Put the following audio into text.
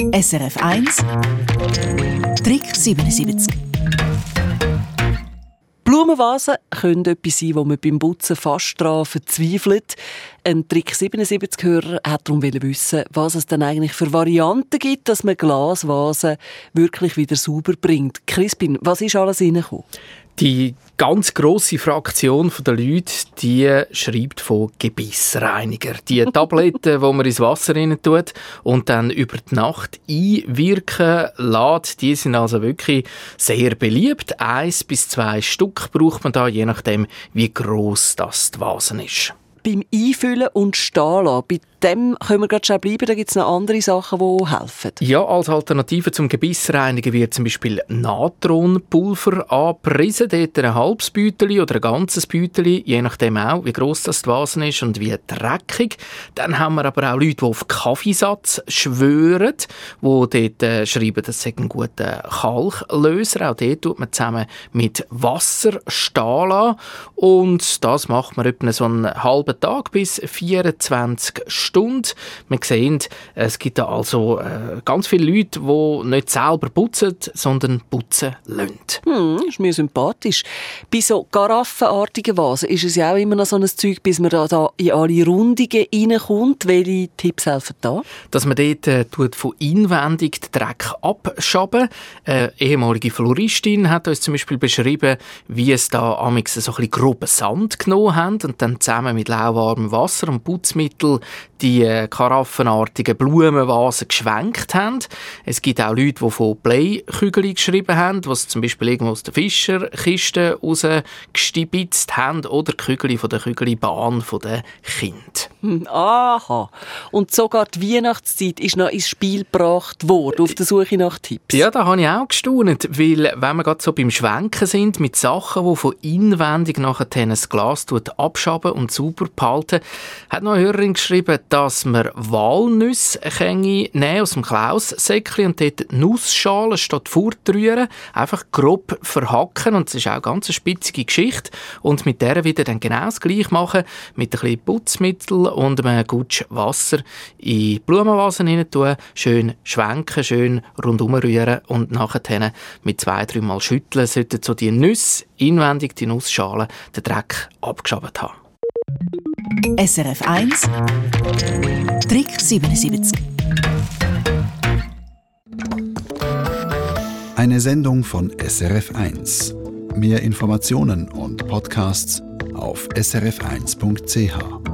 SRF 1 Trick 77 Blumenvasen können etwas sein, wo man beim Putzen fast daran verzweifelt. Ein Trick 77-Hörer hat darum wissen, was es denn eigentlich für Varianten gibt, dass man Glasvasen wirklich wieder sauber bringt. Crispin, was ist alles reingekommen? Die ganz grosse Fraktion der Leute, die schreibt von Gebissreiniger. Die Tabletten, die man ins Wasser rein tut und dann über die Nacht einwirken lässt, die sind also wirklich sehr beliebt. Eins bis zwei Stück braucht man da, je nachdem, wie gross das die Vase ist beim Einfüllen und Stehen lassen, bei dem können wir gerade schon bleiben, da gibt es noch andere Sachen, die helfen. Ja, als Alternative zum Gebissreinigen wird zum Beispiel Natronpulver angepriesen, dort ein halbes Beutel oder ein ganzes Beutel, je nachdem auch, wie gross das Vase ist und wie dreckig. Dann haben wir aber auch Leute, die auf Kaffeesatz schwören, die dort äh, schreiben, das sei ein guter Kalklöser. Auch dort tut man zusammen mit Wasser stehen lassen. und das macht man etwa so einen halben Tag bis 24 Stunden. Wir sehen, es gibt da also äh, ganz viele Leute, die nicht selber putzen, sondern putzen lassen. Hm, ist mir sympathisch. Bei so garaffenartigen Vasen ist es ja auch immer noch so ein Zeug, bis man da, da in alle Rundungen reinkommt. Welche Tipps helfen da? Dass man dort äh, tut von inwendig den Dreck abschaben. Eine ehemalige Floristin hat uns zum Beispiel beschrieben, wie es da amix so ein bisschen groben Sand genommen haben und dann zusammen mit lauwarmem Wasser und Putzmittel die äh, karaffenartigen Blumenvasen geschwenkt haben. Es gibt auch Leute, die von Bleikügeln geschrieben haben, was zum Beispiel irgendwo aus der Fischerkiste rausgestibitzt haben oder Kügel von der Kügelbahn der Kind. Hm, aha. Und sogar die Weihnachtszeit ist noch ins Spiel gebracht worden, auf der Suche nach Tipps. Ja, da habe ich auch gestaunt, weil wenn wir gerade so beim Schwenken sind, mit Sachen, die von inwendig nachher das Glas abschaben und sauber behalten, hat noch eine Hörerin geschrieben, dass man Walnüsse nehmen aus dem Klaussäckchen und dort die Nussschale statt fortrühren, einfach grob verhacken und das ist auch eine ganz spitzige Geschichte und mit der wieder dann genau das gleiche machen, mit ein bisschen Putzmittel und einem Gutsch Wasser in Blumenvasen rein tun, schön schwenken, schön rundum rühren und nachher mit zwei, dreimal schütteln, sollten so die Nüsse inwendig, die Nussschale, den Dreck abgeschabt haben. SRF 1 Trick 77 Eine Sendung von SRF 1. Mehr Informationen und Podcasts auf srf1.ch.